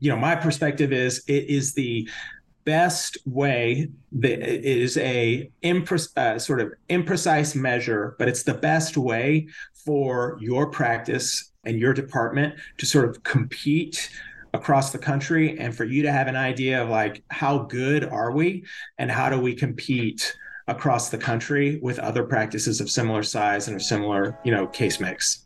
you know, my perspective is it is the best way that it is a impre- uh, sort of imprecise measure, but it's the best way for your practice and your department to sort of compete across the country and for you to have an idea of like how good are we and how do we compete across the country with other practices of similar size and a similar you know case mix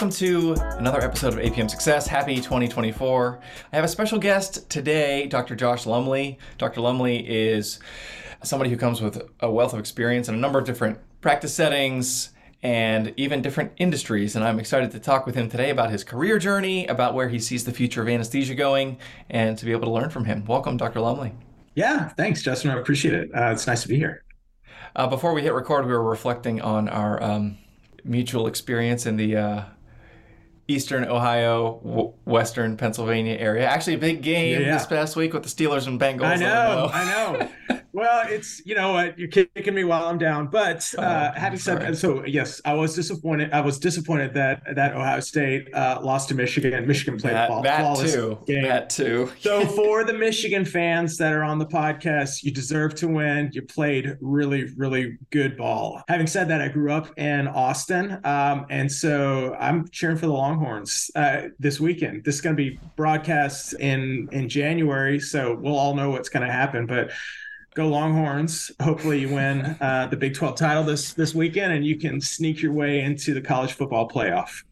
Welcome to another episode of APM Success. Happy 2024. I have a special guest today, Dr. Josh Lumbley. Dr. Lumbley is somebody who comes with a wealth of experience in a number of different practice settings and even different industries. And I'm excited to talk with him today about his career journey, about where he sees the future of anesthesia going, and to be able to learn from him. Welcome, Dr. Lumbley. Yeah, thanks, Justin. I appreciate it. Uh, it's nice to be here. Uh, before we hit record, we were reflecting on our um, mutual experience in the uh, eastern Ohio, w- western Pennsylvania area. Actually, a big game yeah. this past week with the Steelers and Bengals. I know, I know. well, it's you know what you're kicking me while I'm down, but oh, uh, having said that, so yes, I was disappointed. I was disappointed that that Ohio State uh, lost to Michigan. Michigan played that, ball, that flawless too. game. That too. so for the Michigan fans that are on the podcast, you deserve to win. You played really, really good ball. Having said that, I grew up in Austin, um, and so I'm cheering for the Longhorns uh, this weekend. This is going to be broadcast in in January, so we'll all know what's going to happen, but go Longhorns. Hopefully, you win uh, the Big 12 title this this weekend, and you can sneak your way into the college football playoff.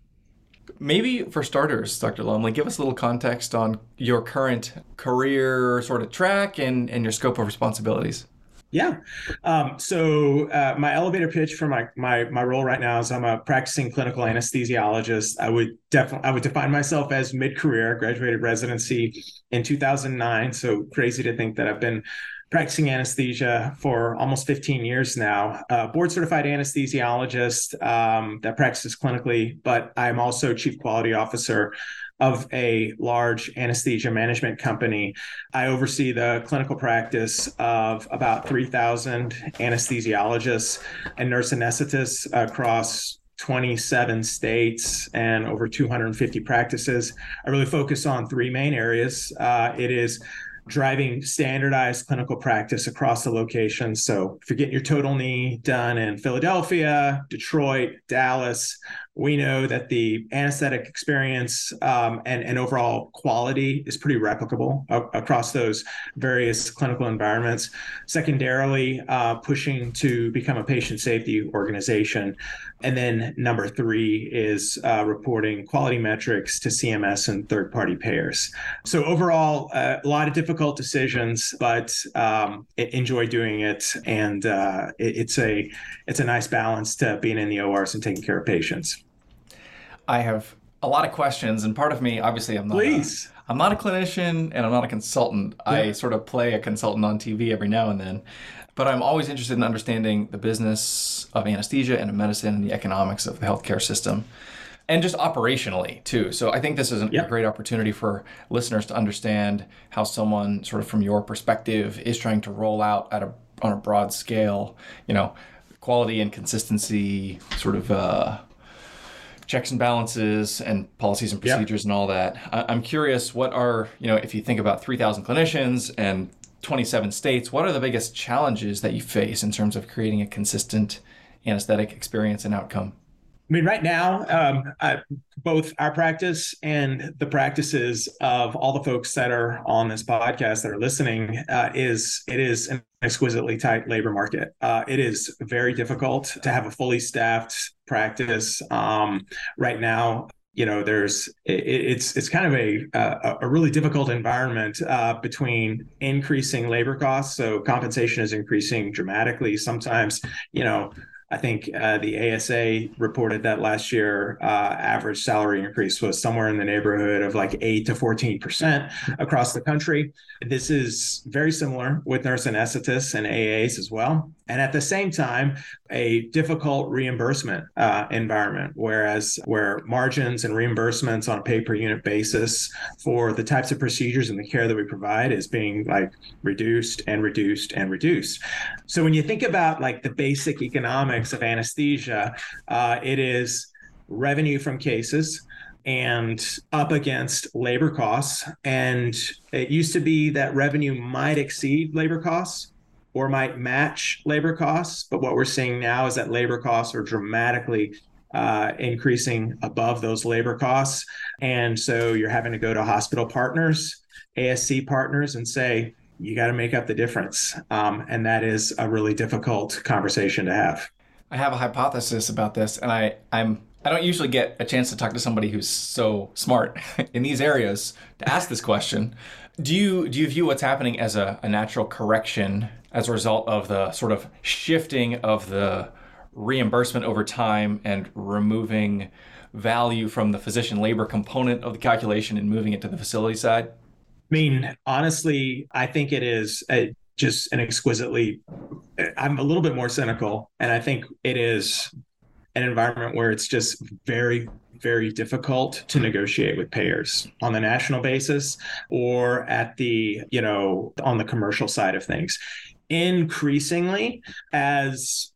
Maybe for starters, Dr. Lumbley, give us a little context on your current career sort of track and, and your scope of responsibilities. Yeah. Um, so uh, my elevator pitch for my, my my role right now is I'm a practicing clinical anesthesiologist. I would definitely I would define myself as mid career. Graduated residency in 2009. So crazy to think that I've been practicing anesthesia for almost 15 years now. Board certified anesthesiologist um, that practices clinically, but I'm also chief quality officer of a large anesthesia management company. I oversee the clinical practice of about 3,000 anesthesiologists and nurse anesthetists across 27 states and over 250 practices. I really focus on three main areas. Uh, it is driving standardized clinical practice across the locations. So if you're getting your total knee done in Philadelphia, Detroit, Dallas, we know that the anesthetic experience um, and, and overall quality is pretty replicable a- across those various clinical environments. Secondarily, uh, pushing to become a patient safety organization. And then number three is uh, reporting quality metrics to CMS and third party payers. So, overall, uh, a lot of difficult decisions, but um, enjoy doing it. And uh, it, it's, a, it's a nice balance to being in the ORs and taking care of patients. I have a lot of questions, and part of me, obviously, I'm not. Please. A, I'm not a clinician and I'm not a consultant. Yeah. I sort of play a consultant on TV every now and then, but I'm always interested in understanding the business of anesthesia and of medicine and the economics of the healthcare system and just operationally too. So I think this is a great opportunity for listeners to understand how someone sort of from your perspective is trying to roll out at a on a broad scale, you know, quality and consistency sort of uh, checks and balances and policies and procedures yep. and all that. I- am curious, what are, you know, if you think about 3,000 clinicians and 27 states, what are the biggest challenges that you face in terms of creating a consistent anesthetic experience and outcome? I mean, right now, um, I, both our practice and the practices of all the folks that are on this podcast that are listening uh, is it is an exquisitely tight labor market. Uh, it is very difficult to have a fully staffed practice um, right now you know there's it, it's it's kind of a a, a really difficult environment uh, between increasing labor costs so compensation is increasing dramatically sometimes you know I think uh, the ASA reported that last year, uh, average salary increase was somewhere in the neighborhood of like 8 to 14% across the country. This is very similar with nurse anesthetists and AAs as well. And at the same time, a difficult reimbursement uh, environment, whereas where margins and reimbursements on a pay per unit basis for the types of procedures and the care that we provide is being like reduced and reduced and reduced. So when you think about like the basic economics of anesthesia, uh, it is revenue from cases and up against labor costs. And it used to be that revenue might exceed labor costs or might match labor costs. But what we're seeing now is that labor costs are dramatically uh, increasing above those labor costs. And so you're having to go to hospital partners, ASC partners, and say, you got to make up the difference. Um, and that is a really difficult conversation to have. I have a hypothesis about this, and I, I'm I don't usually get a chance to talk to somebody who's so smart in these areas to ask this question. Do you do you view what's happening as a, a natural correction as a result of the sort of shifting of the reimbursement over time and removing value from the physician labor component of the calculation and moving it to the facility side? I mean, honestly, I think it is a, just an exquisitely. I'm a little bit more cynical, and I think it is an environment where it's just very very difficult to negotiate with payers on the national basis or at the you know on the commercial side of things increasingly as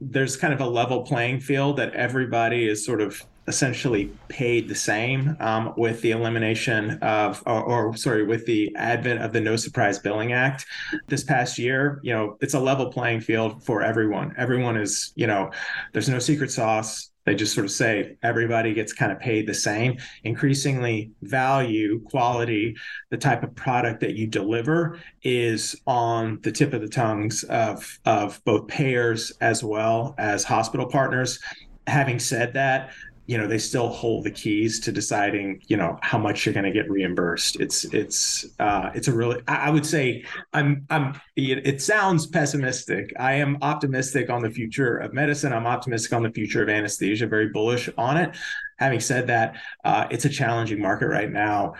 there's kind of a level playing field that everybody is sort of essentially paid the same um, with the elimination of, or, or, sorry, with the advent of the No Surprise Billing Act this past year. You know, it's a level playing field for everyone. Everyone is, you know, there's no secret sauce. They just sort of say everybody gets kind of paid the same. Increasingly, value, quality, the type of product that you deliver is on the tip of the tongues of, of both payers as well as hospital partners. Having said that, you know they still hold the keys to deciding you know how much you're going to get reimbursed. It's it's uh it's a really i would say i'm i'm it, sounds pessimistic. I am optimistic on the future of medicine. I'm optimistic on the future of anesthesia very bullish on it. Having said that uh, it's a challenging market right now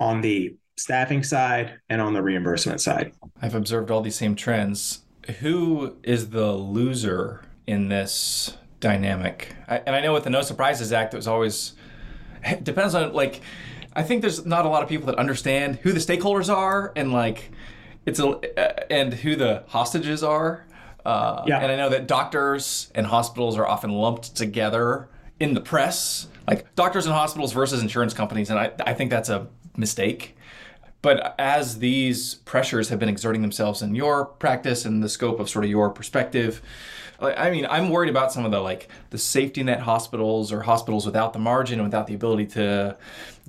on the staffing side and on the reimbursement side. I've observed all these same trends. Who is the loser in this dynamic. I, and I know with the No Surprises Act, it was always it depends on like I think there's not a lot of people that understand who the stakeholders are and like it's a uh, and who the hostages are. Uh, yeah. And I know that doctors and hospitals are often lumped together in the press, like doctors and hospitals versus insurance companies, and I I think that's a mistake. But as these pressures have been exerting themselves in your practice and the scope of sort of your perspective, I mean, I'm worried about some of the like the safety net hospitals or hospitals without the margin and without the ability to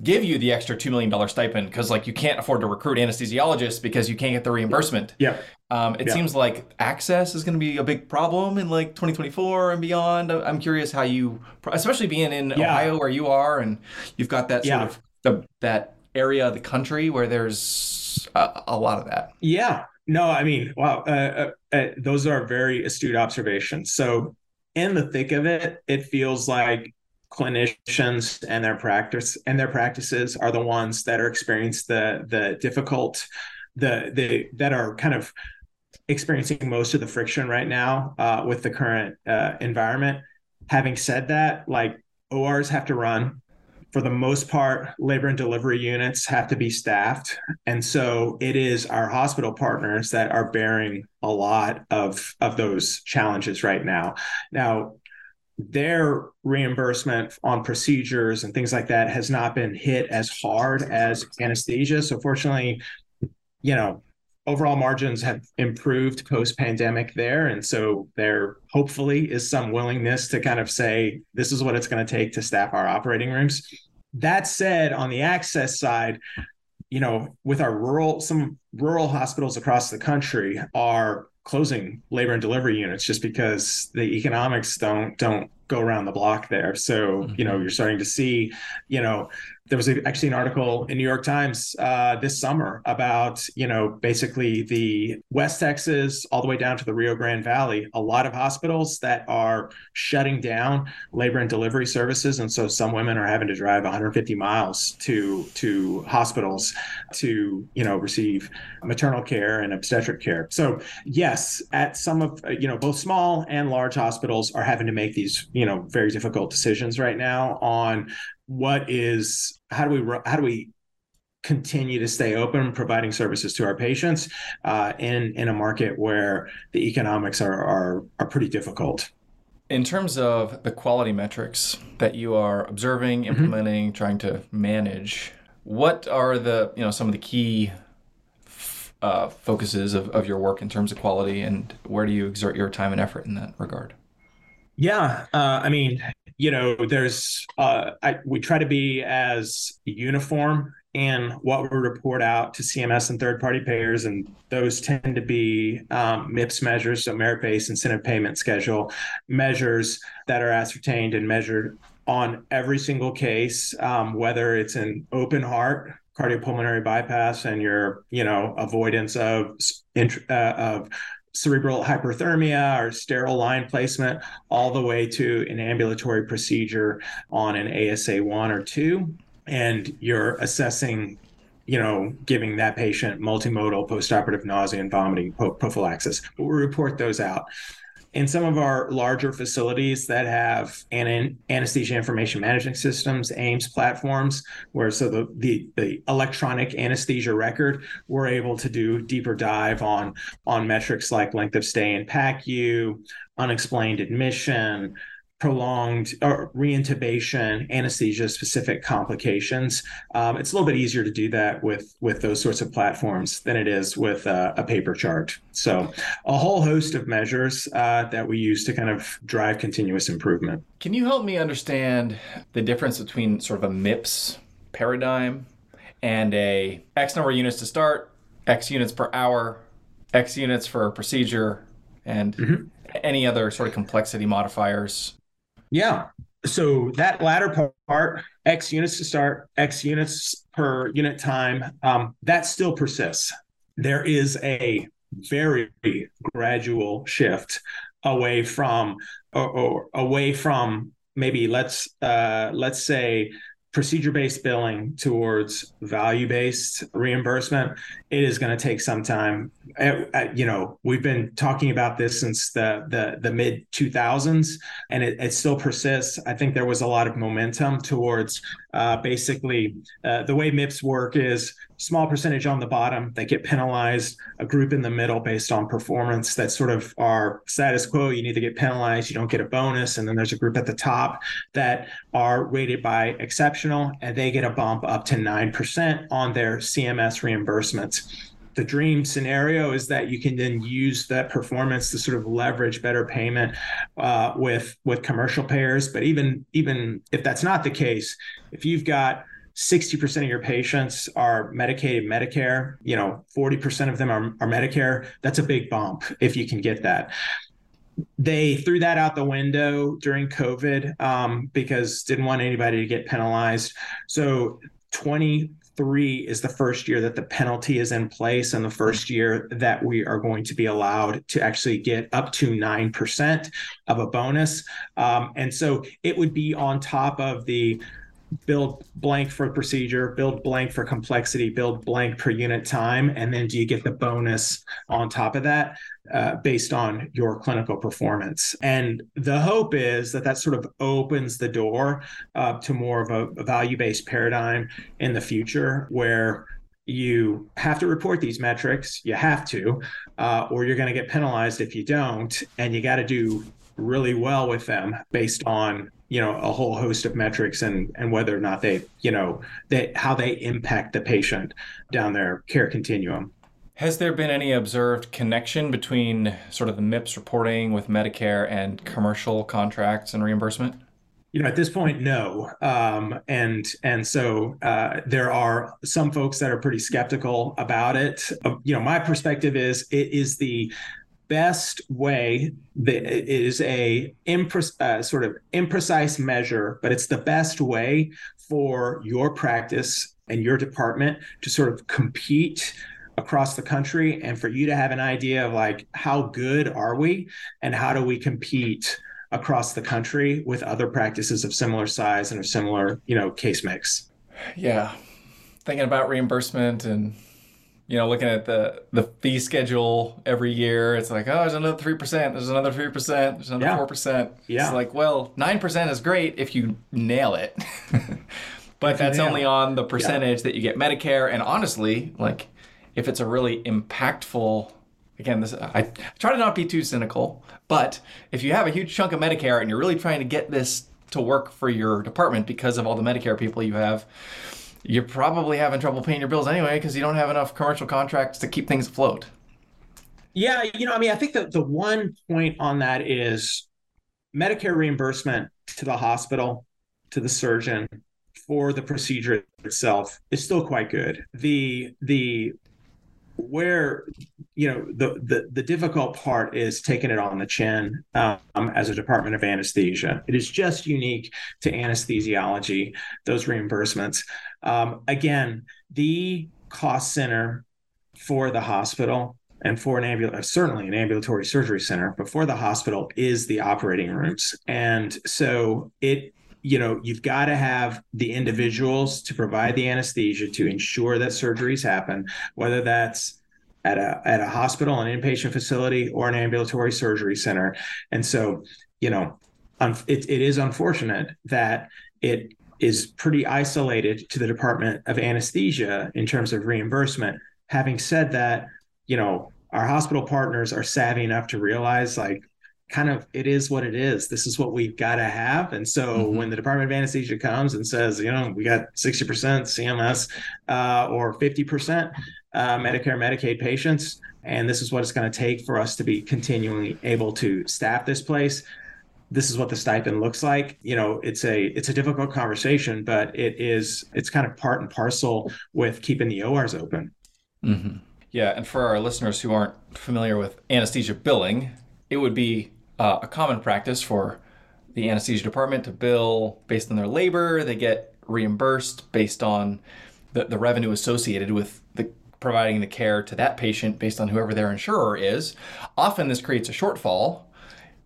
give you the extra two million dollar stipend because like you can't afford to recruit anesthesiologists because you can't get the reimbursement. Yeah. Um, it yeah. seems like access is going to be a big problem in like 2024 and beyond. I'm curious how you, especially being in yeah. Ohio where you are, and you've got that sort yeah. of the, that area of the country where there's a, a lot of that. Yeah, no, I mean, wow, uh, uh, uh, those are very astute observations. So, in the thick of it, it feels like clinicians and their practice and their practices are the ones that are experiencing the the difficult, the the that are kind of experiencing most of the friction right now uh, with the current uh, environment. Having said that, like ORs have to run for the most part, labor and delivery units have to be staffed. And so it is our hospital partners that are bearing a lot of, of those challenges right now. Now, their reimbursement on procedures and things like that has not been hit as hard as anesthesia. So, fortunately, you know, overall margins have improved post pandemic there. And so there hopefully is some willingness to kind of say, this is what it's going to take to staff our operating rooms. That said, on the access side, you know, with our rural, some rural hospitals across the country are closing labor and delivery units just because the economics don't don't go around the block there. So, mm-hmm. you know, you're starting to see, you know, there was actually an article in New York Times uh, this summer about, you know, basically the West Texas all the way down to the Rio Grande Valley, a lot of hospitals that are shutting down labor and delivery services. And so some women are having to drive 150 miles to to hospitals to, you know, receive maternal care and obstetric care. So yes, at some of, you know, both small and large hospitals are having to make these, you know, very difficult decisions right now on what is how do we how do we continue to stay open providing services to our patients uh, in in a market where the economics are are, are pretty difficult in terms of the quality metrics that you are observing mm-hmm. implementing mm-hmm. trying to manage what are the you know some of the key uh, focuses of, of your work in terms of quality and where do you exert your time and effort in that regard yeah uh, i mean you know, there's uh, I, we try to be as uniform in what we report out to CMS and third party payers, and those tend to be um, MIPS measures, so merit based incentive payment schedule measures that are ascertained and measured on every single case, um, whether it's an open heart cardiopulmonary bypass and your you know avoidance of uh, of cerebral hyperthermia or sterile line placement, all the way to an ambulatory procedure on an ASA one or two. And you're assessing, you know, giving that patient multimodal postoperative nausea and vomiting prophylaxis. But we report those out in some of our larger facilities that have an anesthesia information management systems AIMS platforms where so the, the the electronic anesthesia record we're able to do deeper dive on on metrics like length of stay in pacu unexplained admission prolonged or reintubation, anesthesia specific complications. Um, it's a little bit easier to do that with with those sorts of platforms than it is with a, a paper chart. So, a whole host of measures uh, that we use to kind of drive continuous improvement. Can you help me understand the difference between sort of a MIPS paradigm and a X number of units to start, X units per hour, X units for a procedure, and mm-hmm. any other sort of complexity modifiers yeah. So that latter part, X units to start, X units per unit time, um, that still persists. There is a very gradual shift away from or, or away from maybe let's uh, let's say procedure based billing towards value based reimbursement, it is going to take some time. you know, we've been talking about this since the the, the mid 2000s, and it, it, still persists. I think there was a lot of momentum towards uh, basically uh, the way MIPS work is small percentage on the bottom that get penalized, a group in the middle based on performance that sort of are status quo. You need to get penalized, you don't get a bonus. And then there's a group at the top that are rated by exceptional and they get a bump up to 9% on their CMS reimbursements. The dream scenario is that you can then use that performance to sort of leverage better payment uh, with with commercial payers. But even even if that's not the case, if you've got 60% of your patients are Medicaid, Medicare, you know, 40% of them are, are Medicare. That's a big bump if you can get that. They threw that out the window during COVID um, because didn't want anybody to get penalized. So 23 is the first year that the penalty is in place and the first year that we are going to be allowed to actually get up to 9% of a bonus. Um, and so it would be on top of the build blank for procedure, build blank for complexity, build blank per unit time, and then do you get the bonus on top of that uh, based on your clinical performance? And the hope is that that sort of opens the door uh, to more of a, a value based paradigm in the future where you have to report these metrics you have to uh, or you're going to get penalized if you don't and you got to do really well with them based on you know a whole host of metrics and and whether or not they you know they how they impact the patient down their care continuum has there been any observed connection between sort of the MIPS reporting with Medicare and commercial contracts and reimbursement? You know, at this point, no. Um, and and so uh, there are some folks that are pretty skeptical about it. Uh, you know, my perspective is it is the best way that is a uh, sort of imprecise measure, but it's the best way for your practice and your department to sort of compete across the country and for you to have an idea of like how good are we and how do we compete across the country with other practices of similar size and a similar you know case mix. Yeah. Thinking about reimbursement and you know looking at the the fee schedule every year it's like oh there's another 3% there's another 3% there's another yeah. 4% yeah. it's like well 9% is great if you nail it but that's only on the percentage yeah. that you get medicare and honestly like if it's a really impactful again this I try to not be too cynical but if you have a huge chunk of medicare and you're really trying to get this to work for your department because of all the medicare people you have you're probably having trouble paying your bills anyway because you don't have enough commercial contracts to keep things afloat. Yeah you know i mean i think that the one point on that is medicare reimbursement to the hospital to the surgeon for the procedure itself is still quite good. The the where you know the, the the difficult part is taking it on the chin um, as a department of anesthesia it is just unique to anesthesiology those reimbursements um, again the cost center for the hospital and for an ambulatory, certainly an ambulatory surgery center, but for the hospital is the operating rooms. And so it you know you've got to have the individuals to provide the anesthesia to ensure that surgeries happen whether that's at a at a hospital an inpatient facility or an ambulatory surgery center. And so you know it, it is unfortunate that it is pretty isolated to the department of anesthesia in terms of reimbursement. Having said that you know our hospital partners are savvy enough to realize like kind of it is what it is. This is what we've got to have. And so mm-hmm. when the Department of Anesthesia comes and says, you know, we got 60% CMS uh, or 50% uh, Medicare, Medicaid patients, and this is what it's going to take for us to be continually able to staff this place. This is what the stipend looks like. You know, it's a it's a difficult conversation, but it is it's kind of part and parcel with keeping the ORs open. Mm-hmm. Yeah, and for our listeners who aren't familiar with anesthesia billing, it would be uh, a common practice for the anesthesia department to bill based on their labor. They get reimbursed based on the, the revenue associated with the providing the care to that patient based on whoever their insurer is. Often this creates a shortfall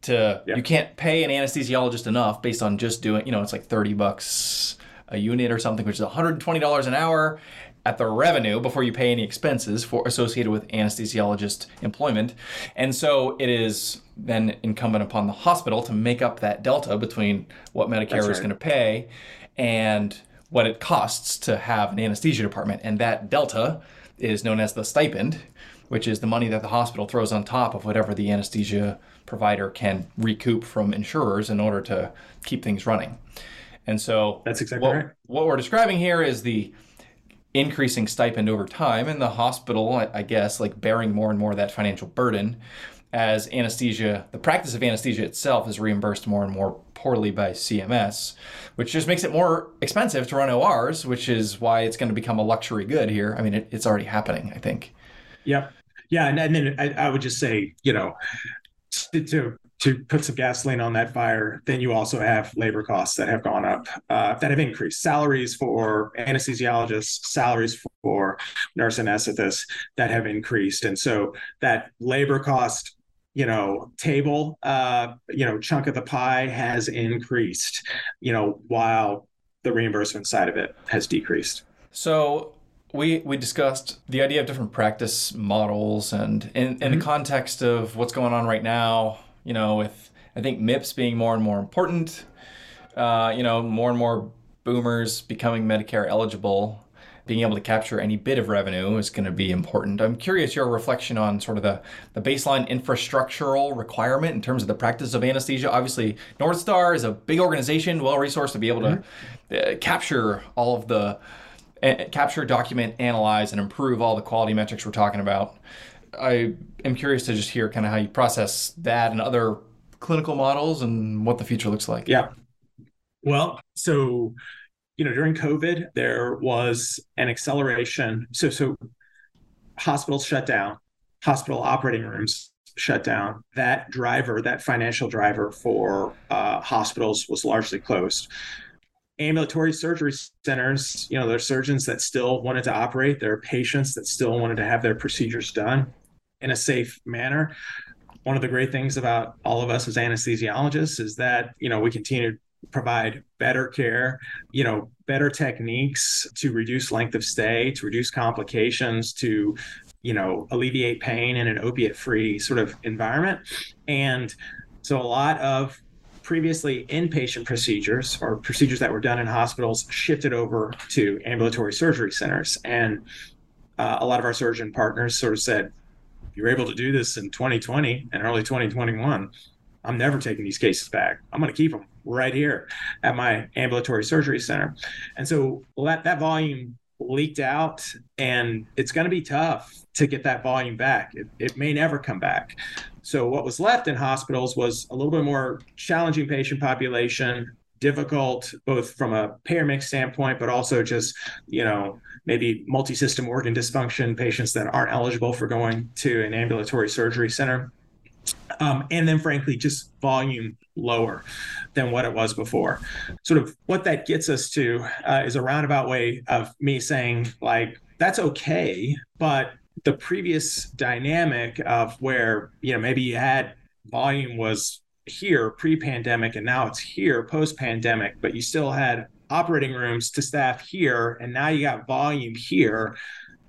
to yep. you can't pay an anesthesiologist enough based on just doing, you know, it's like 30 bucks a unit or something, which is $120 an hour at the revenue before you pay any expenses for associated with anesthesiologist employment. And so it is then incumbent upon the hospital to make up that delta between what Medicare right. is going to pay and what it costs to have an anesthesia department. And that delta is known as the stipend, which is the money that the hospital throws on top of whatever the anesthesia provider can recoup from insurers in order to keep things running. And so that's exactly what, right. What we're describing here is the increasing stipend over time and the hospital, I, guess, like bearing more and more of that financial burden as anesthesia, the practice of anesthesia itself is reimbursed more and more poorly by CMS, which just makes it more expensive to run ORs, which is why it's going to become a luxury good here. I mean, it, it's already happening, I think. Yeah. Yeah. And, and then I, I, would just say, you know, to, to, to put some gasoline on that fire, then you also have labor costs that have gone up, uh, that have increased. Salaries for anesthesiologists, salaries for nurse anesthetists that have increased. And so that labor cost you know table uh you know chunk of the pie has increased you know while the reimbursement side of it has decreased so we we discussed the idea of different practice models and in, in mm-hmm. the context of what's going on right now you know with i think mips being more and more important uh, you know more and more boomers becoming medicare eligible being able to capture any bit of revenue is going to be important. I'm curious your reflection on sort of the, the baseline infrastructural requirement in terms of the practice of anesthesia. Obviously, North Star is a big organization, well resourced to be able mm-hmm. to uh, capture all of the uh, capture, document, analyze, and improve all the quality metrics we're talking about. I am curious to just hear kind of how you process that and other clinical models and what the future looks like. Yeah. Well, so you know, during COVID, there was an acceleration. So, so hospitals shut down, hospital operating rooms shut down, that driver, that financial driver for uh, hospitals was largely closed. Ambulatory surgery centers, you know, there are surgeons that still wanted to operate. There are patients that still wanted to have their procedures done in a safe manner. One of the great things about all of us as anesthesiologists is that, you know, we continue to provide better care, you know, better techniques to reduce length of stay, to reduce complications, to you know alleviate pain in an opiate free sort of environment and so a lot of previously inpatient procedures or procedures that were done in hospitals shifted over to ambulatory surgery centers and uh, a lot of our surgeon partners sort of said you're able to do this in 2020 and early 2021 i'm never taking these cases back i'm going to keep them right here at my ambulatory surgery center and so that, that volume leaked out and it's going to be tough to get that volume back. It, it may never come back. So what was left in hospitals was a little bit more challenging patient population, difficult both from a payer mix standpoint, but also just, you know, maybe multi-system organ dysfunction patients that aren't eligible for going to an ambulatory surgery center. Um, and then frankly just volume lower than what it was before sort of what that gets us to uh, is a roundabout way of me saying like that's okay but the previous dynamic of where you know maybe you had volume was here pre-pandemic and now it's here post-pandemic but you still had operating rooms to staff here and now you got volume here.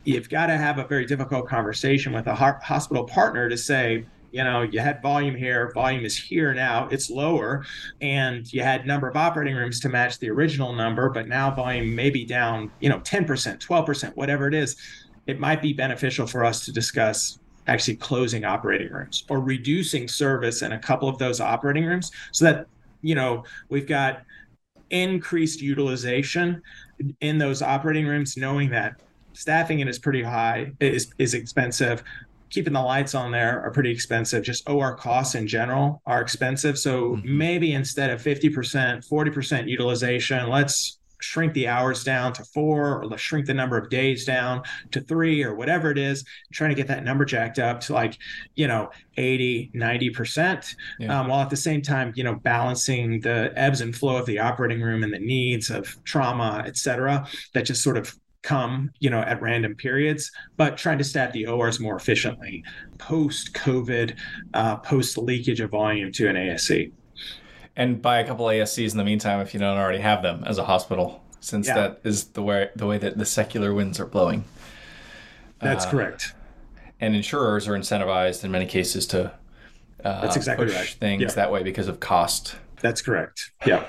You've got to have a very difficult conversation with a hospital partner to say you know you had volume here volume is here now it's lower and you had number of operating rooms to match the original number but now volume may be down you know 10% 12% whatever it is it might be beneficial for us to discuss actually closing operating rooms or reducing service in a couple of those operating rooms so that you know we've got increased utilization in those operating rooms knowing that staffing it is pretty high is is expensive. Keeping the lights on there are pretty expensive. Just or costs in general are expensive. So mm-hmm. maybe instead of 50% 40% utilization let's shrink the hours down to four or let's shrink the number of days down to three or whatever it is trying to get that number jacked up to like you know 80 90% yeah. um, while at the same time you know balancing the ebbs and flow of the operating room and the needs of trauma et cetera that just sort of come you know at random periods but trying to stat the ors more efficiently post covid uh, post leakage of volume to an ASC and buy a couple ASCs in the meantime if you don't already have them as a hospital, since yeah. that is the way the way that the secular winds are blowing. That's uh, correct. And insurers are incentivized in many cases to uh, That's exactly push right. things yeah. that way because of cost. That's correct. Yeah.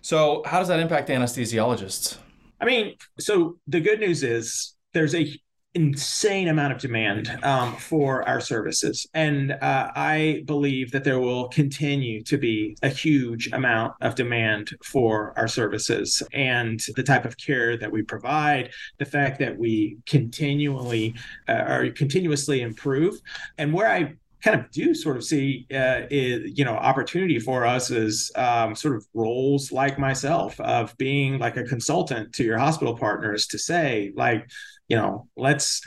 So, how does that impact anesthesiologists? I mean, so the good news is there's a insane amount of demand um, for our services. And uh, I believe that there will continue to be a huge amount of demand for our services and the type of care that we provide, the fact that we continually uh, are continuously improve. And where I kind of do sort of see uh, is, you know opportunity for us is um, sort of roles like myself of being like a consultant to your hospital partners to say like you know, let's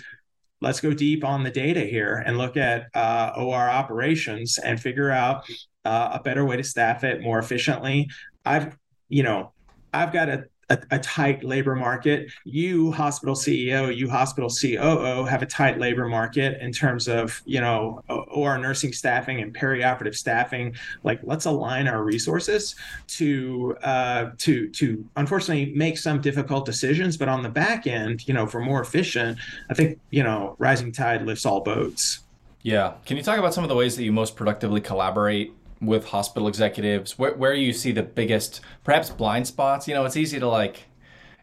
let's go deep on the data here and look at uh, OR operations and figure out uh, a better way to staff it more efficiently. I've, you know, I've got a a, a, tight labor market. You, hospital CEO, you, hospital COO, have a tight labor market in terms of you know OR nursing staffing and perioperative staffing. Like, let's align our resources to uh, to to unfortunately make some difficult decisions, but on the back end, you know, for more efficient, I think you know, rising tide lifts all boats. Yeah. Can you talk about some of the ways that you most productively collaborate with hospital executives? Where, where you see the biggest, perhaps blind spots? You know, it's easy to like,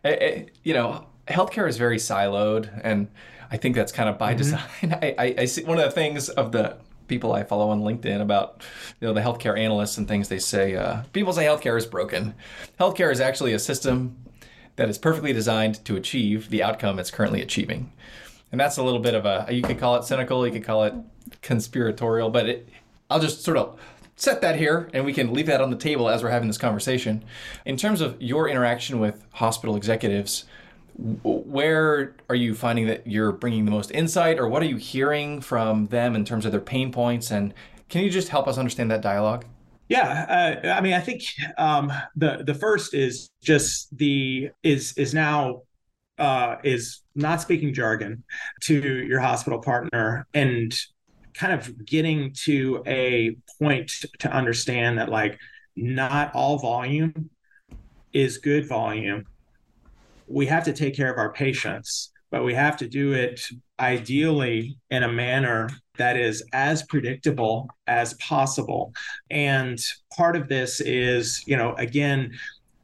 it, eh, it, eh, you know, healthcare is very siloed, and I think that's kind of by mm-hmm. design. I, I, I, see one of the things of the people I follow on LinkedIn about you know the healthcare analysts and things they say. Uh, people say healthcare is broken. Healthcare is actually a system that is perfectly designed to achieve the outcome it's currently achieving. And that's a little bit of a you could call it cynical, you could call it conspiratorial, but it, I'll just sort of set that here and we can leave that on the table as we're having this conversation. In terms of your interaction with hospital executives, where are you finding that you're bringing the most insight or what are you hearing from them in terms of their pain points and can you just help us understand that dialogue yeah uh, i mean i think um, the the first is just the is is now uh, is not speaking jargon to your hospital partner and kind of getting to a point to understand that like not all volume is good volume we have to take care of our patients, but we have to do it ideally in a manner that is as predictable as possible. And part of this is, you know, again,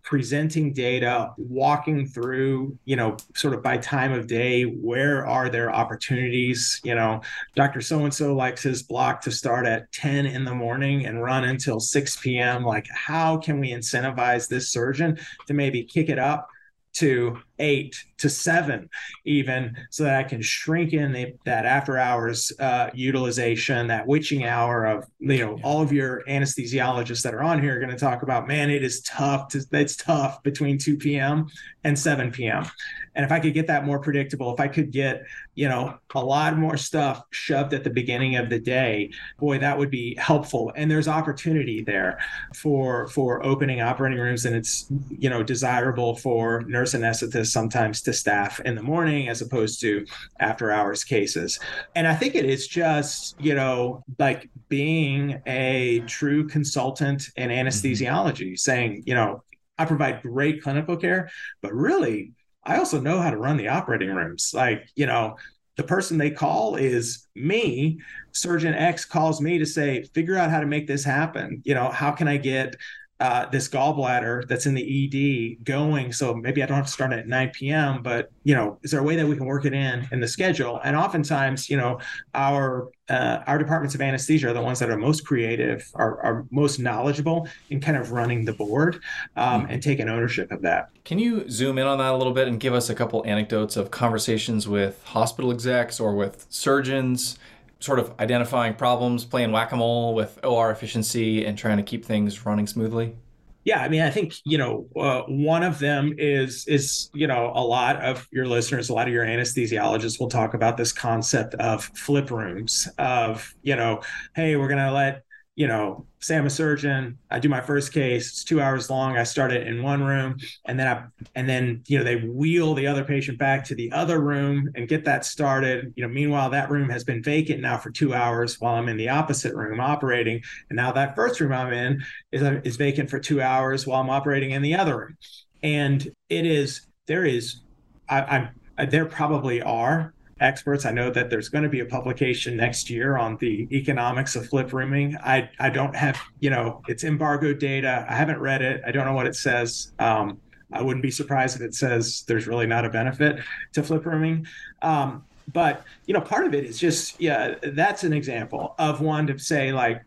presenting data, walking through, you know, sort of by time of day, where are there opportunities? You know, Dr. So and so likes his block to start at 10 in the morning and run until 6 p.m. Like, how can we incentivize this surgeon to maybe kick it up? to eight to seven, even so that I can shrink in the, that after hours uh, utilization, that witching hour of, you know, yeah. all of your anesthesiologists that are on here are going to talk about, man, it is tough. To, it's tough between 2 p.m. and 7 p.m. And if I could get that more predictable, if I could get, you know, a lot more stuff shoved at the beginning of the day, boy, that would be helpful. And there's opportunity there for for opening operating rooms, and it's you know desirable for nurse anesthetists sometimes to staff in the morning as opposed to after hours cases. And I think it is just you know like being a true consultant in mm-hmm. anesthesiology, saying you know I provide great clinical care, but really I also know how to run the operating rooms. Like, you know, the person they call is me. Surgeon X calls me to say, figure out how to make this happen. You know, how can I get uh, this gallbladder that's in the ED going. So maybe I don't have to start at 9 p.m., but you know, is there a way that we can work it in in the schedule? And oftentimes, you know, our uh, our departments of anesthesia are the ones that are most creative, are, are most knowledgeable in kind of running the board um, and taking ownership of that. Can you zoom in on that a little bit and give us a couple anecdotes of conversations with hospital execs or with surgeons? Sort of identifying problems, playing whack a mole with OR efficiency, and trying to keep things running smoothly? Yeah, I mean, I think you know uh, one of them is is you know a lot of your listeners, a lot of your anesthesiologists will talk about this concept of flip rooms. Of you know, hey, we're gonna let you know, say I'm a surgeon, I do my first case, it's two hours long. I start it in one room and then I, and then, you know, they wheel the other patient back to the other room and get that started. You know, meanwhile, that room has been vacant now for two hours while I'm in the opposite room operating. And now that first room I'm in is, is vacant for two hours while I'm operating in the other room. And it is, there is, I, I'm, there probably are experts. I know that there's going to be a publication next year on the economics of flip rooming. I, I don't have, you know, it's embargo data. I haven't read it. I don't know what it says. Um, I wouldn't be surprised if it says there's really not a benefit to flip rooming. Um, but, you know, part of it is just, yeah, that's an example of one to say, like,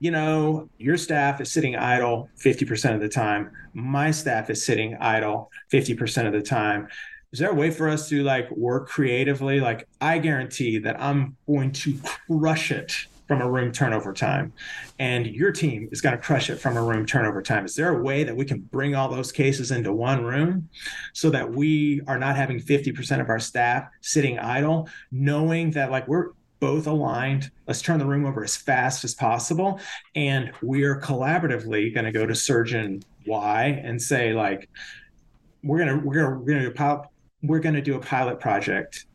you know, your staff is sitting idle 50% of the time. My staff is sitting idle 50% of the time is there a way for us to like work creatively? Like, I guarantee that I'm going to crush it from a room turnover time, and your team is going to crush it from a room turnover time. Is there a way that we can bring all those cases into one room so that we are not having 50% of our staff sitting idle, knowing that like we're both aligned. Let's turn the room over as fast as possible. And we're collaboratively going to go to surgeon Y and say, like, we're gonna we're gonna we're gonna we're going to do a pilot project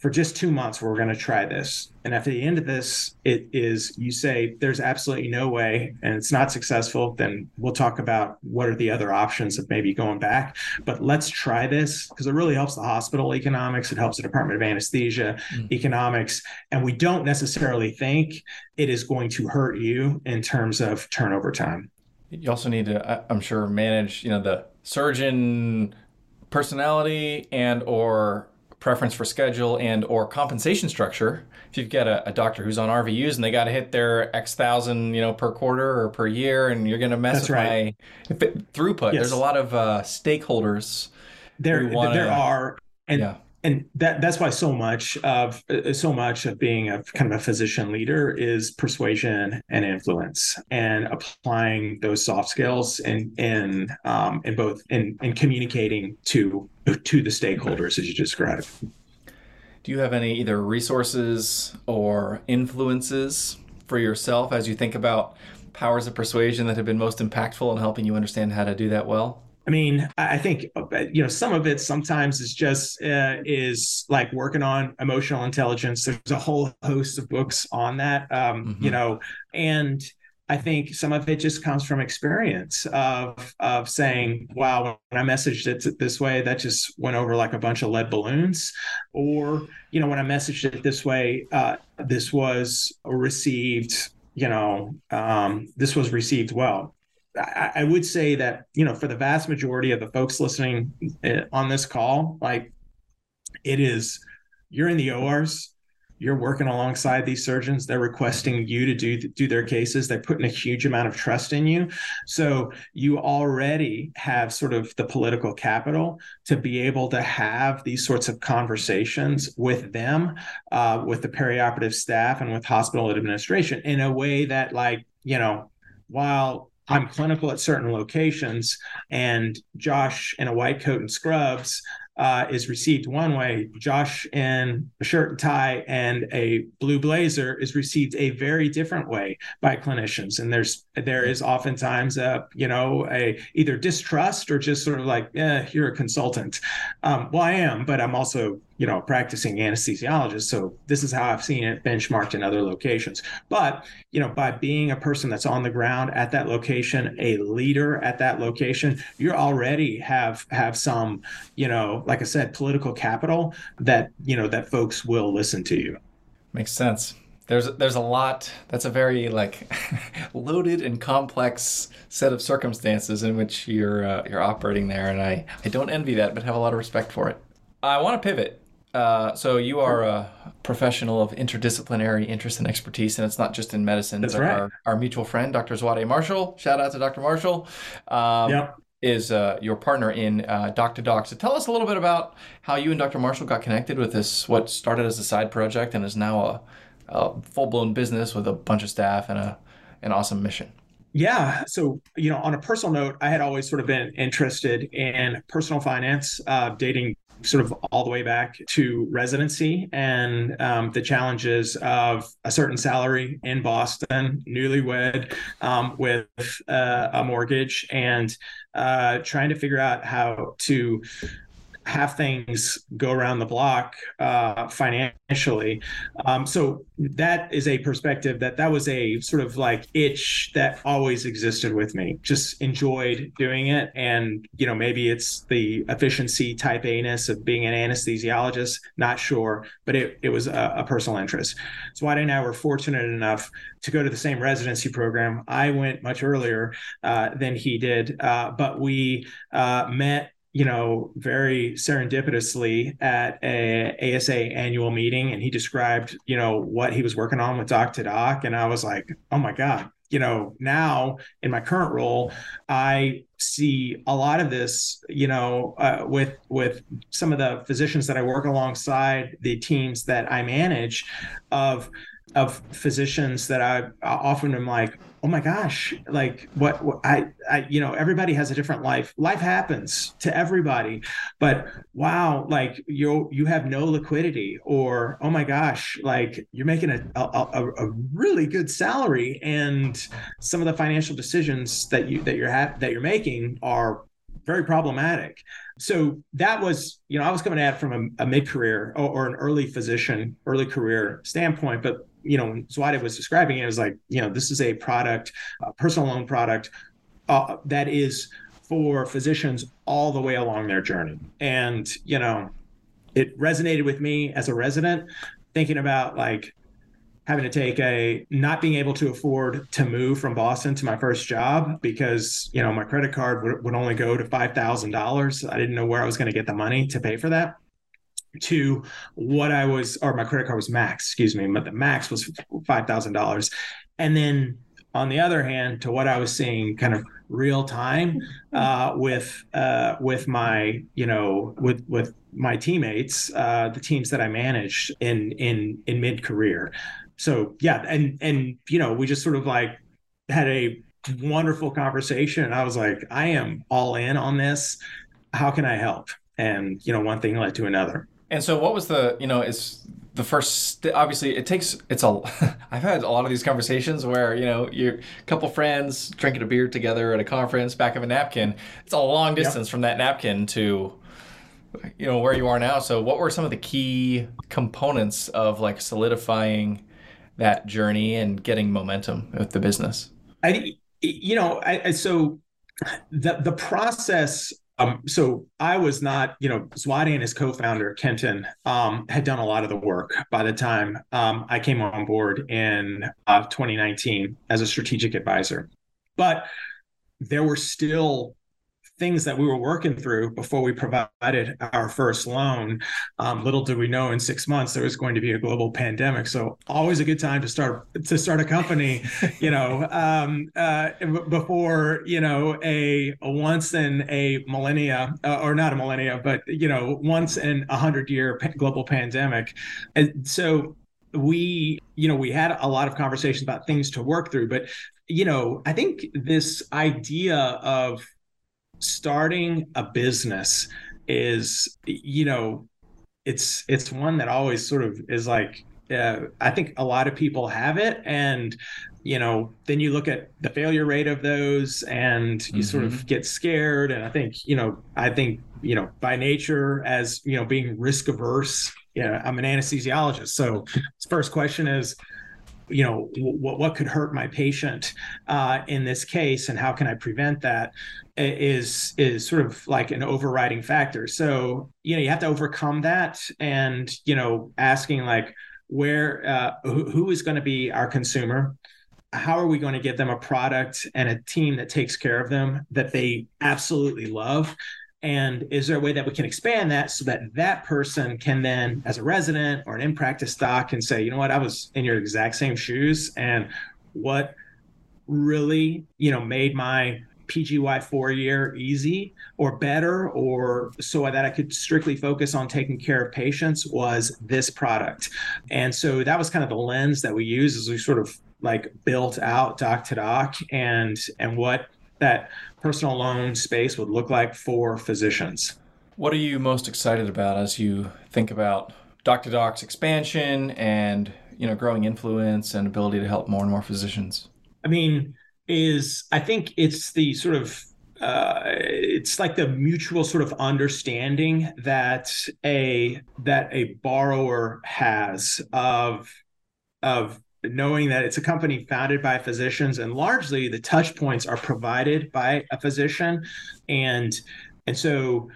for just two months we're going to try this. And at the end of this it is you say there's absolutely no way and it's not successful then we'll talk about what are the other options of maybe going back. But let's try this because it really helps the hospital economics it helps the department of anesthesia mm. economics and we don't necessarily think it is going to hurt you in terms of turnover time. You also need to i'm sure manage you know the surgeon personality and or preference for schedule and or compensation structure if you've got a, a doctor who's on rvus and they got to hit their x thousand you know per quarter or per year and you're going to mess That's with right. my throughput yes. there's a lot of uh, stakeholders there wanna, there are and yeah and that that's why so much of so much of being a kind of a physician leader is persuasion and influence and applying those soft skills in in um, in both in in communicating to to the stakeholders as you described. Do you have any either resources or influences for yourself as you think about powers of persuasion that have been most impactful in helping you understand how to do that well? I mean, I think you know some of it sometimes is just uh, is like working on emotional intelligence. There's a whole host of books on that, um, mm-hmm. you know, and I think some of it just comes from experience of of saying, "Wow, when I messaged it this way, that just went over like a bunch of lead balloons," or you know, when I messaged it this way, uh, this was received. You know, um, this was received well I, would say that you know for the vast majority of the folks listening eh, on this call, like it is, you're in the ORs, you're working alongside these surgeons they're requesting you to do do their cases they're putting a huge amount of trust in you. So you already have sort of the political capital to be able to have these sorts of conversations with them uh, with the perioperative staff and with hospital administration in a way that like you know while I'm clinical at certain locations, and Josh in a white coat and scrubs uh, is received one way. Josh in a shirt and tie and a blue blazer is received a very different way by clinicians. And there's there is oftentimes a you know a either distrust or just sort of like, yeah, you're a consultant. Um, well, I am, but I'm also you know, practicing anesthesiologist. So this is how I've seen it benchmarked in other locations. But, you know, by being a person that's on the ground at that location, a leader at that location, you already have have some, you know, like I said, political capital that, you know, that folks will listen to you. Makes sense there's there's a lot that's a very like loaded and complex set of circumstances in which you're uh, you're operating there and I I don't envy that but have a lot of respect for it. I want to pivot uh, so you are a professional of interdisciplinary interest and expertise, and it's not just in medicine. That's right. Our, our, mutual friend, Dr. Zwade Marshall, shout out to Dr. Marshall, um, yep. is uh, your partner in uh, Doc to Doc. So tell us a little bit about how you and Dr. Marshall got connected with this, what started as a side project and is now a, a full-blown business with a bunch of staff and a an awesome mission. Yeah. So, you know, on a personal note, I had always sort of been interested in personal finance, uh, dating sort of all the way back to residency and um, the challenges of a certain salary in Boston, newlywed um, with uh, a mortgage, and uh, trying to figure out how to have things go around the block uh, financially. Um, so that is a perspective that that was a sort of like itch that always existed with me. Just enjoyed doing it, and you know maybe it's the efficiency type anus of being an anesthesiologist. Not sure, but it it was a, a personal interest. So Wade and I were fortunate enough to go to the same residency program. I went much earlier uh, than he did, uh, but we uh, met you know, very serendipitously at a ASA annual meeting, and he described, you know, what he was working on with Doc to Doc, and I was like, oh my god, you know, now in my current role, I see a lot of this, you know, uh, with with some of the physicians that I work alongside, the teams that I manage, of of physicians that I often am like, oh my gosh, like what, what, I, I, you know, everybody has a different life. Life happens to everybody, but wow, like you, you have no liquidity, or oh my gosh, like you're making a, a, a really good salary, and some of the financial decisions that you that you're ha- that you're making are very problematic. So that was, you know, I was coming at it from a, a mid-career or, or, an early physician, early career standpoint, but you know, Zwade was describing it, it was like, you know, this is a product, a personal loan product uh, that is for physicians all the way along their journey. And, you know, it resonated with me as a resident, thinking about like having to take a not being able to afford to move from Boston to my first job because, you know, my credit card would, would only go to $5,000. I didn't know where I was going to get the money to pay for that to what I was, or my credit card was max, excuse me, but the max was five thousand dollars, and then on the other hand, to what I was seeing kind of real time uh, with uh, with my you know with with my teammates, uh, the teams that I managed in in in mid career. So yeah, and and you know we just sort of like had a wonderful conversation, and I was like, I am all in on this. How can I help? And you know, one thing led to another. And so, what was the you know is the first obviously it takes it's a i've had a lot of these conversations where you know you're a couple friends drinking a beer together at a conference back of a napkin. It's a long distance yep. from that napkin to you know where you are now. So what were some of the key components of like solidifying that journey and getting momentum with the business? I you know i, I so the the process um, so I was not, you know, Zwade and his co-founder Kenton um, had done a lot of the work by the time um, I came on board in uh, 2019 as a strategic advisor. But there were still things that we were working through before we provided our first loan. Um, little did we know in six months there was going to be a global pandemic. So always a good time to start to start a company, you know, um, uh, before you know a, a, once in a millennia uh, or not a millennia, but you know once in a hundred year global pandemic. And so we you know we had a lot of conversations about things to work through but you know i think this idea of starting a business is you know it's it's one that always sort of is like uh, I think a lot of people have it, and you know, then you look at the failure rate of those, and you mm-hmm. sort of mm-hmm. get scared. And I think you know, I think you know, by nature, as you know, being risk averse, yeah, I'm an anesthesiologist. So, first question is, you know what what could hurt my patient uh, in this case and how can i prevent that is is sort of like an overriding factor. So you know you have to overcome that and you know asking like where uh, who, who is going to be our consumer? How are we going to get them a product and a team that takes care of them that they absolutely love? And is there a way that we can expand that so that that person can then, as a resident or an in practice doc, can say, you know what, I was in your exact same shoes, and what really, you know, made my PGY four year easy or better, or so that I could strictly focus on taking care of patients was this product. And so that was kind of the lens that we use as we sort of like built out doc to doc and and what that personal loan space would look like for physicians. What are you most excited about as you think about Doc to Doc's expansion and you know growing influence and ability to help more and more physicians? I mean, is I think it's the sort of uh, it's like the mutual sort of understanding that a that a borrower has of of knowing that it's a company founded by physicians and largely the touch points are provided by a physician. And and so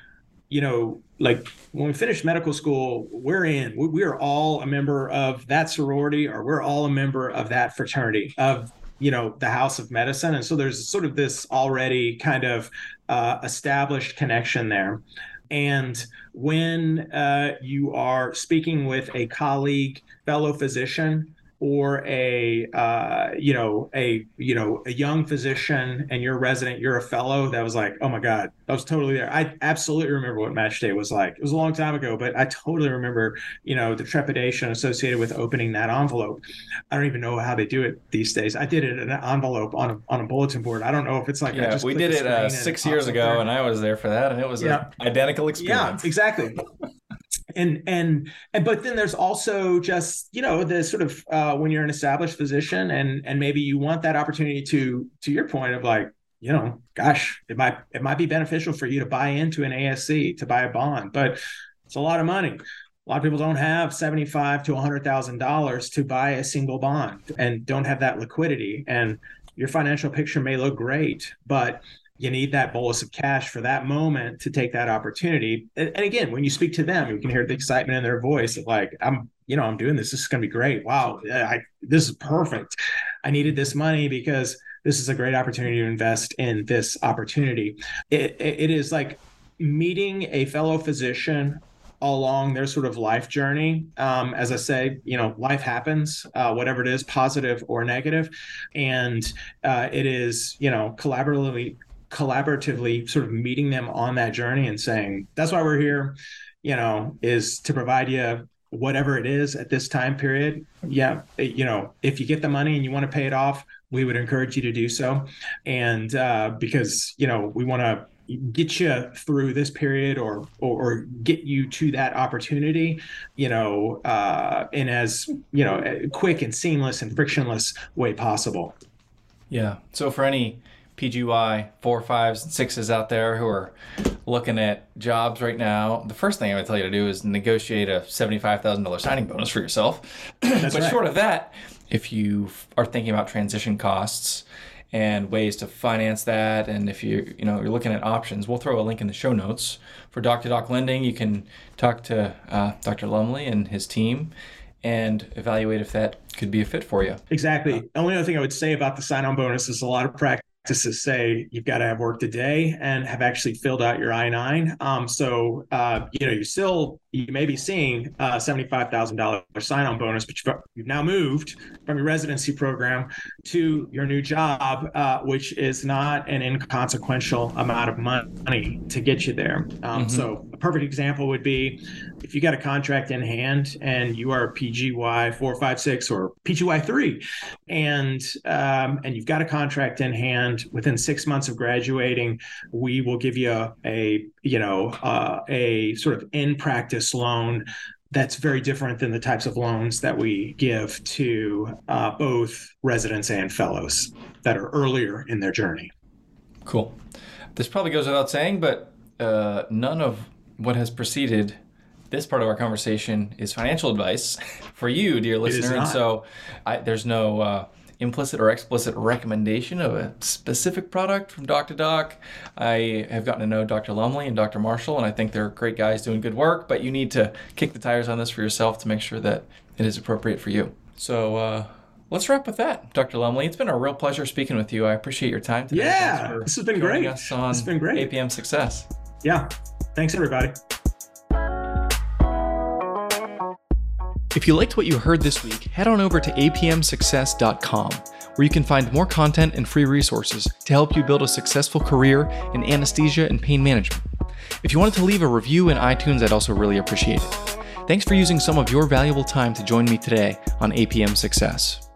you know like when we finish medical school we're in we, we are all a member of that sorority or we're all a member of that fraternity of you know the house of medicine. And so there's sort of this already kind of uh, established connection there. And when uh, you are speaking with a colleague fellow physician or a uh, you know a you know a young physician and you're a resident you're a fellow that was like oh my god i was totally there. I absolutely remember what match day was like. It was a long time ago but i totally remember you know the trepidation associated with opening that envelope. I don't even know how they do it these days. I did it in an envelope on a, on a bulletin board. I don't know if it's like yeah we did it uh, six years ago there. and i was there for that and it was yeah. an identical experience. yeah exactly and and and but then there's also just you know the sort of uh, when you're an established physician and and maybe you want that opportunity to to your point of like you know gosh it might it might be beneficial for you to buy into an ASC to buy a bond but it's a lot of money. A lot of people don't have 75 to 100 thousand dollars to buy a single bond and don't have that liquidity. And your financial picture may look great but you need that bolus of cash for that moment to take that opportunity. And, and, again, when you speak to them, you can hear the excitement in their voice of like, I'm, you know, I'm doing this. This is going to be great. Wow. I, this is perfect. I needed this money because this is a great opportunity to invest in this opportunity. it, it is like meeting a fellow physician along their sort of life journey. Um, as I say, you know, life happens, uh, whatever it is, positive or negative, and uh, it is, you know, collaboratively collaboratively sort of meeting them on that journey and saying that's why we're here you know is to provide you whatever it is at this time period. Yeah you know if you get the money and you want to pay it off we would encourage you to do so. And uh, because you know we want to get you through this period or, or, or get you to that opportunity you know uh, in as you know quick and seamless and frictionless way possible. Yeah. So for any pgy four fives and sixes out there who are looking at jobs right now. The first thing i would tell you to do is negotiate a $75000 signing bonus for yourself. But right. short of that if you are thinking about transition costs and ways to finance that and if you you know you're looking at options we'll throw a link in the show notes. For doc to doc lending you can talk to uh, dr lumbley and his team and evaluate if that could be a fit for you. Exactly. The only other thing i would say about the sign-on bonus is a lot of practice to say you've got to have worked a day and have actually filled out your I-9. Um, so, uh, you know, you still, you may be seeing a $75,000 sign-on bonus, but you've, you've, now moved from your residency program to your new job, uh, which is not an inconsequential amount of money to get you there. Um, mm-hmm. So a perfect example would be if you got a contract in hand and you are PGY four, five, six, or PGY three, and um, and you've got a contract in hand within six months of graduating, we will give you a, a you know uh, a sort of in practice loan that's very different than the types of loans that we give to uh, both residents and fellows that are earlier in their journey. Cool. This probably goes without saying, but uh, none of what has preceded this part of our conversation is financial advice for you, dear listener. And so I, there's no uh, implicit or explicit recommendation of a specific product from Doc to Doc. I have gotten to know Dr. Lumbley and Dr. Marshall, and I think they're great guys doing good work, but you need to kick the tires on this for yourself to make sure that it is appropriate for you. So, uh, let's wrap with that, Dr. Lumbley. It's been a real pleasure speaking with you. I appreciate your time today. Yeah, this has been great. Us on has been great. APM Success. Yeah. Thanks, everybody. If you liked what you heard this week, head on over to apmsuccess.com, where you can find more content and free resources to help you build a successful career in anesthesia and pain management. If you wanted to leave a review in iTunes, I'd also really appreciate it. Thanks for using some of your valuable time to join me today on APM Success.